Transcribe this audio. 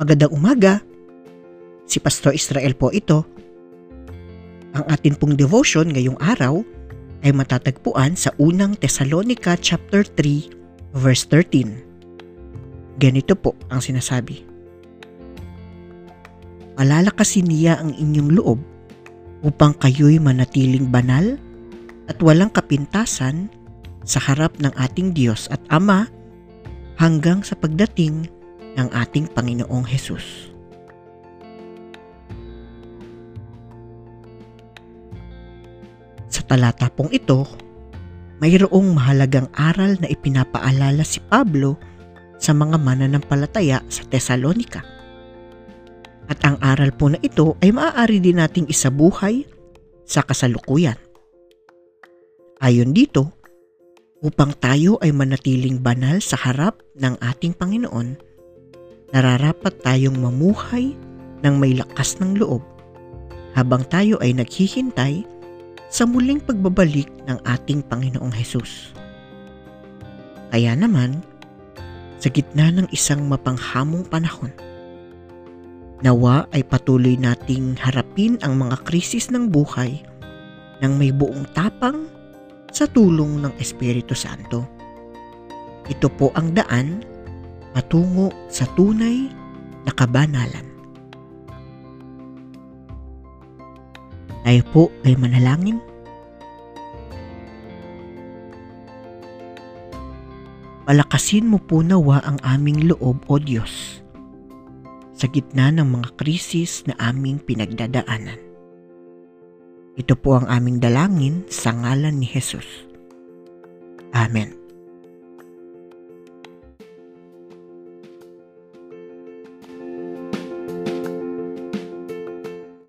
Magandang umaga. Si Pastor Israel po ito. Ang atin pong devotion ngayong araw ay matatagpuan sa unang Tesalonica chapter 3 verse 13. Ganito po ang sinasabi. Palalakasin niya ang inyong loob upang kayo'y manatiling banal at walang kapintasan sa harap ng ating Diyos at Ama hanggang sa pagdating ng ating Panginoong Hesus. Sa talata pong ito, mayroong mahalagang aral na ipinapaalala si Pablo sa mga mananampalataya sa Tesalonika. At ang aral po na ito ay maaari din nating isabuhay sa kasalukuyan. Ayon dito, upang tayo ay manatiling banal sa harap ng ating Panginoon, nararapat tayong mamuhay ng may lakas ng loob habang tayo ay naghihintay sa muling pagbabalik ng ating Panginoong Hesus. Kaya naman, sa gitna ng isang mapanghamong panahon, nawa ay patuloy nating harapin ang mga krisis ng buhay ng may buong tapang sa tulong ng Espiritu Santo. Ito po ang daan patungo sa tunay na kabanalan. Tayo po ay manalangin. Palakasin mo po nawa ang aming loob o Diyos sa gitna ng mga krisis na aming pinagdadaanan. Ito po ang aming dalangin sa ngalan ni Jesus. Amen.